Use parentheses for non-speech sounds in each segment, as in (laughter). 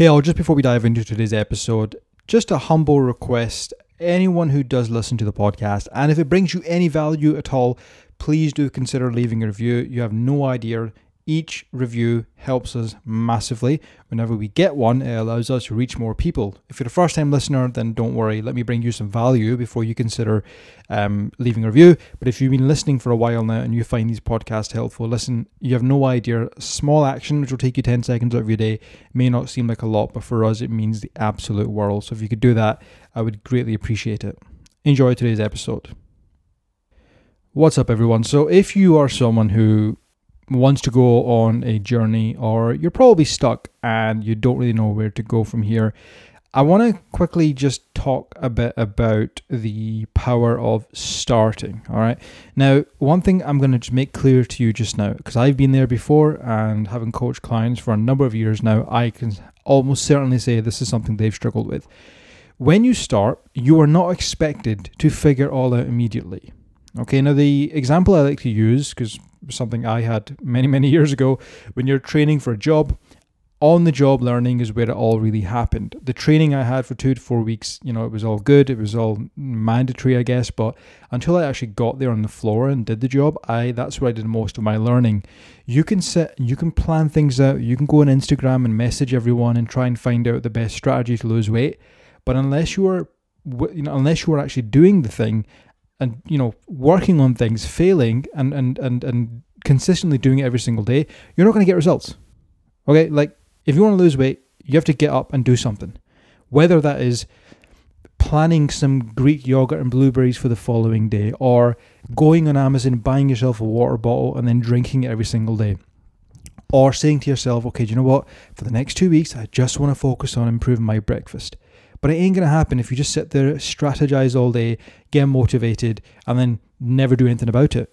Hey, all, just before we dive into today's episode, just a humble request. Anyone who does listen to the podcast, and if it brings you any value at all, please do consider leaving a review. You have no idea each review helps us massively. Whenever we get one, it allows us to reach more people. If you're a first time listener, then don't worry. Let me bring you some value before you consider um, leaving a review. But if you've been listening for a while now and you find these podcasts helpful, listen, you have no idea. Small action, which will take you 10 seconds out of your day, may not seem like a lot, but for us, it means the absolute world. So if you could do that, I would greatly appreciate it. Enjoy today's episode. What's up, everyone? So, if you are someone who wants to go on a journey or you're probably stuck and you don't really know where to go from here, I want to quickly just talk a bit about the power of starting. All right. Now, one thing I'm going to just make clear to you just now, because I've been there before and having coached clients for a number of years now, I can almost certainly say this is something they've struggled with. When you start, you are not expected to figure all out immediately. Okay, now the example I like to use, because something I had many, many years ago. When you're training for a job, on the job learning is where it all really happened. The training I had for two to four weeks, you know, it was all good. It was all mandatory, I guess. But until I actually got there on the floor and did the job, I that's where I did most of my learning. You can set, you can plan things out. You can go on Instagram and message everyone and try and find out the best strategy to lose weight. But unless you are, you know, unless you are actually doing the thing and you know working on things failing and and and and consistently doing it every single day you're not going to get results. Okay? Like if you want to lose weight you have to get up and do something. Whether that is planning some greek yogurt and blueberries for the following day or going on amazon buying yourself a water bottle and then drinking it every single day. Or saying to yourself okay do you know what? For the next two weeks i just want to focus on improving my breakfast but it ain't going to happen if you just sit there, strategize all day, get motivated, and then never do anything about it.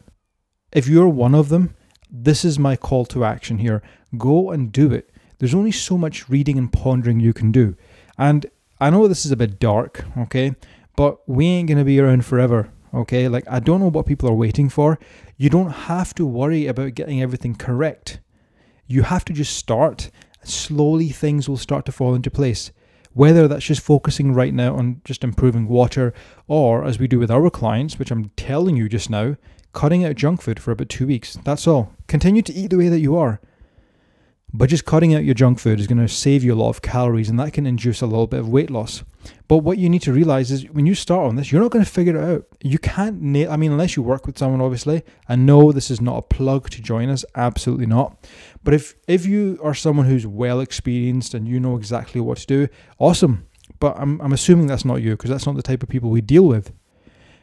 If you're one of them, this is my call to action here. Go and do it. There's only so much reading and pondering you can do. And I know this is a bit dark, okay? But we ain't going to be around forever, okay? Like, I don't know what people are waiting for. You don't have to worry about getting everything correct. You have to just start. Slowly, things will start to fall into place whether that's just focusing right now on just improving water, or as we do with our clients, which I'm telling you just now, cutting out junk food for about two weeks. That's all. Continue to eat the way that you are. But just cutting out your junk food is going to save you a lot of calories and that can induce a little bit of weight loss. But what you need to realize is when you start on this, you're not going to figure it out. You can't I mean, unless you work with someone, obviously. And no, this is not a plug to join us, absolutely not. But if, if you are someone who's well experienced and you know exactly what to do, awesome. But I'm, I'm assuming that's not you because that's not the type of people we deal with.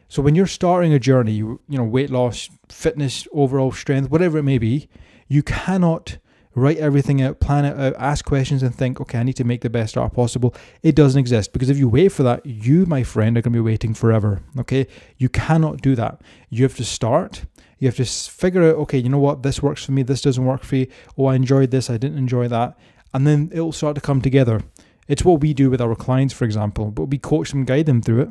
So when you're starting a journey, you know, weight loss, fitness, overall strength, whatever it may be, you cannot write everything out, plan it out, ask questions, and think, okay, I need to make the best art possible. It doesn't exist because if you wait for that, you, my friend, are going to be waiting forever. Okay, you cannot do that. You have to start. You have to figure out, okay, you know what, this works for me, this doesn't work for you. Oh, I enjoyed this, I didn't enjoy that, and then it'll start to come together. It's what we do with our clients, for example, but we coach them, guide them through it.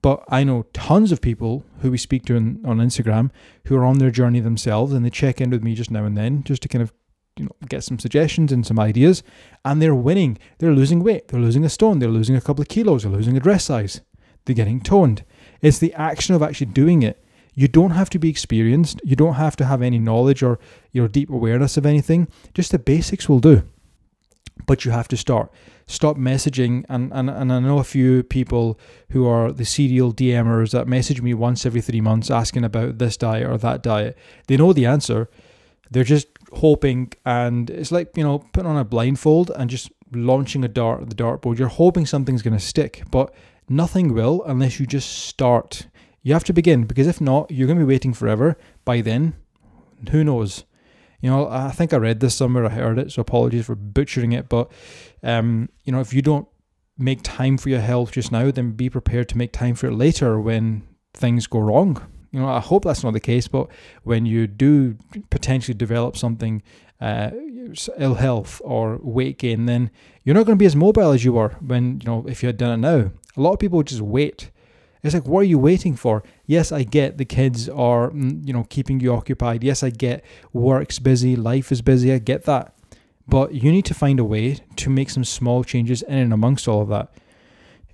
But I know tons of people who we speak to on, on Instagram who are on their journey themselves and they check in with me just now and then just to kind of you know get some suggestions and some ideas and they're winning. They're losing weight. They're losing a stone. They're losing a couple of kilos. They're losing a dress size. They're getting toned. It's the action of actually doing it. You don't have to be experienced. You don't have to have any knowledge or your deep awareness of anything. Just the basics will do. But you have to start. Stop messaging and, and, and i know a few people who are the serial dmers that message me once every three months asking about this diet or that diet. They know the answer. They're just hoping, and it's like, you know, putting on a blindfold and just launching a dart at the dartboard. You're hoping something's going to stick, but nothing will unless you just start. You have to begin because if not, you're going to be waiting forever. By then, who knows? You know, I think I read this somewhere, I heard it, so apologies for butchering it. But, um, you know, if you don't make time for your health just now, then be prepared to make time for it later when things go wrong. You know, I hope that's not the case, but when you do potentially develop something, uh, ill health or weight gain, then you're not going to be as mobile as you were when, you know, if you had done it now. A lot of people just wait. It's like, what are you waiting for? Yes, I get the kids are, mm, you know, keeping you occupied. Yes, I get work's busy, life is busy. I get that. but you need to find a way to make some small changes in and amongst all of that.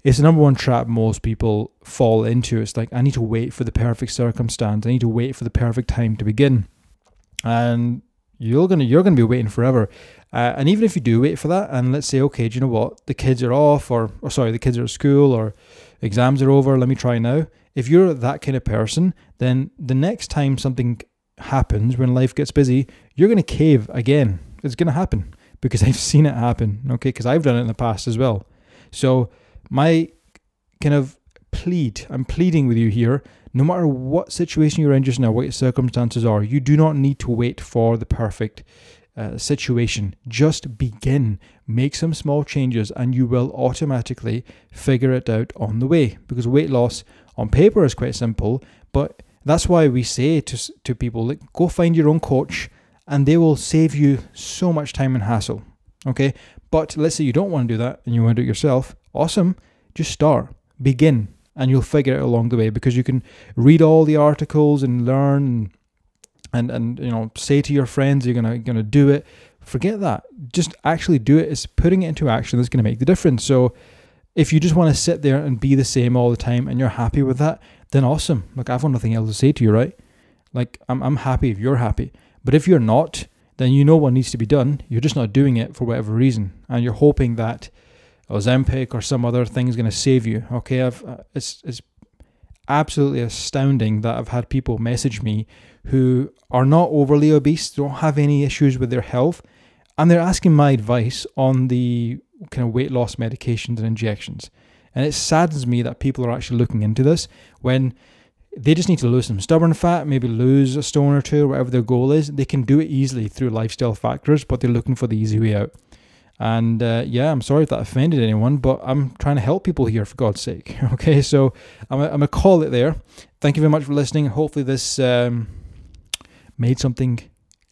It's the number one trap most people fall into. It's like, I need to wait for the perfect circumstance. I need to wait for the perfect time to begin. And you're gonna you're gonna be waiting forever. Uh, and even if you do wait for that, and let's say, okay, do you know what? The kids are off, or, or sorry, the kids are at school, or exams are over. Let me try now. If you're that kind of person, then the next time something happens when life gets busy, you're gonna cave again. It's gonna happen because (laughs) I've seen it happen. Okay, because I've done it in the past as well. So my kind of plead, I'm pleading with you here no matter what situation you're in just now, what your circumstances are, you do not need to wait for the perfect uh, situation. Just begin, make some small changes, and you will automatically figure it out on the way. Because weight loss on paper is quite simple, but that's why we say to, to people, like, go find your own coach, and they will save you so much time and hassle. Okay, but let's say you don't want to do that and you want to do it yourself. Awesome, just start, begin, and you'll figure it along the way because you can read all the articles and learn and and, you know say to your friends you're gonna gonna do it. Forget that. Just actually do it. It's putting it into action that's gonna make the difference. So if you just want to sit there and be the same all the time and you're happy with that, then awesome. Like I've got nothing else to say to you, right? Like I'm I'm happy if you're happy. But if you're not, then you know what needs to be done. You're just not doing it for whatever reason, and you're hoping that Ozempic or some other thing is going to save you. Okay, I've uh, it's it's absolutely astounding that I've had people message me who are not overly obese, don't have any issues with their health, and they're asking my advice on the kind of weight loss medications and injections. And it saddens me that people are actually looking into this when they just need to lose some stubborn fat, maybe lose a stone or two, whatever their goal is. They can do it easily through lifestyle factors, but they're looking for the easy way out. And uh, yeah, I'm sorry if that offended anyone, but I'm trying to help people here for God's sake. (laughs) Okay, so I'm going to call it there. Thank you very much for listening. Hopefully, this um, made something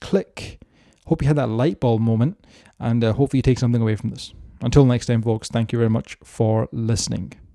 click. Hope you had that light bulb moment, and uh, hopefully, you take something away from this. Until next time, folks, thank you very much for listening.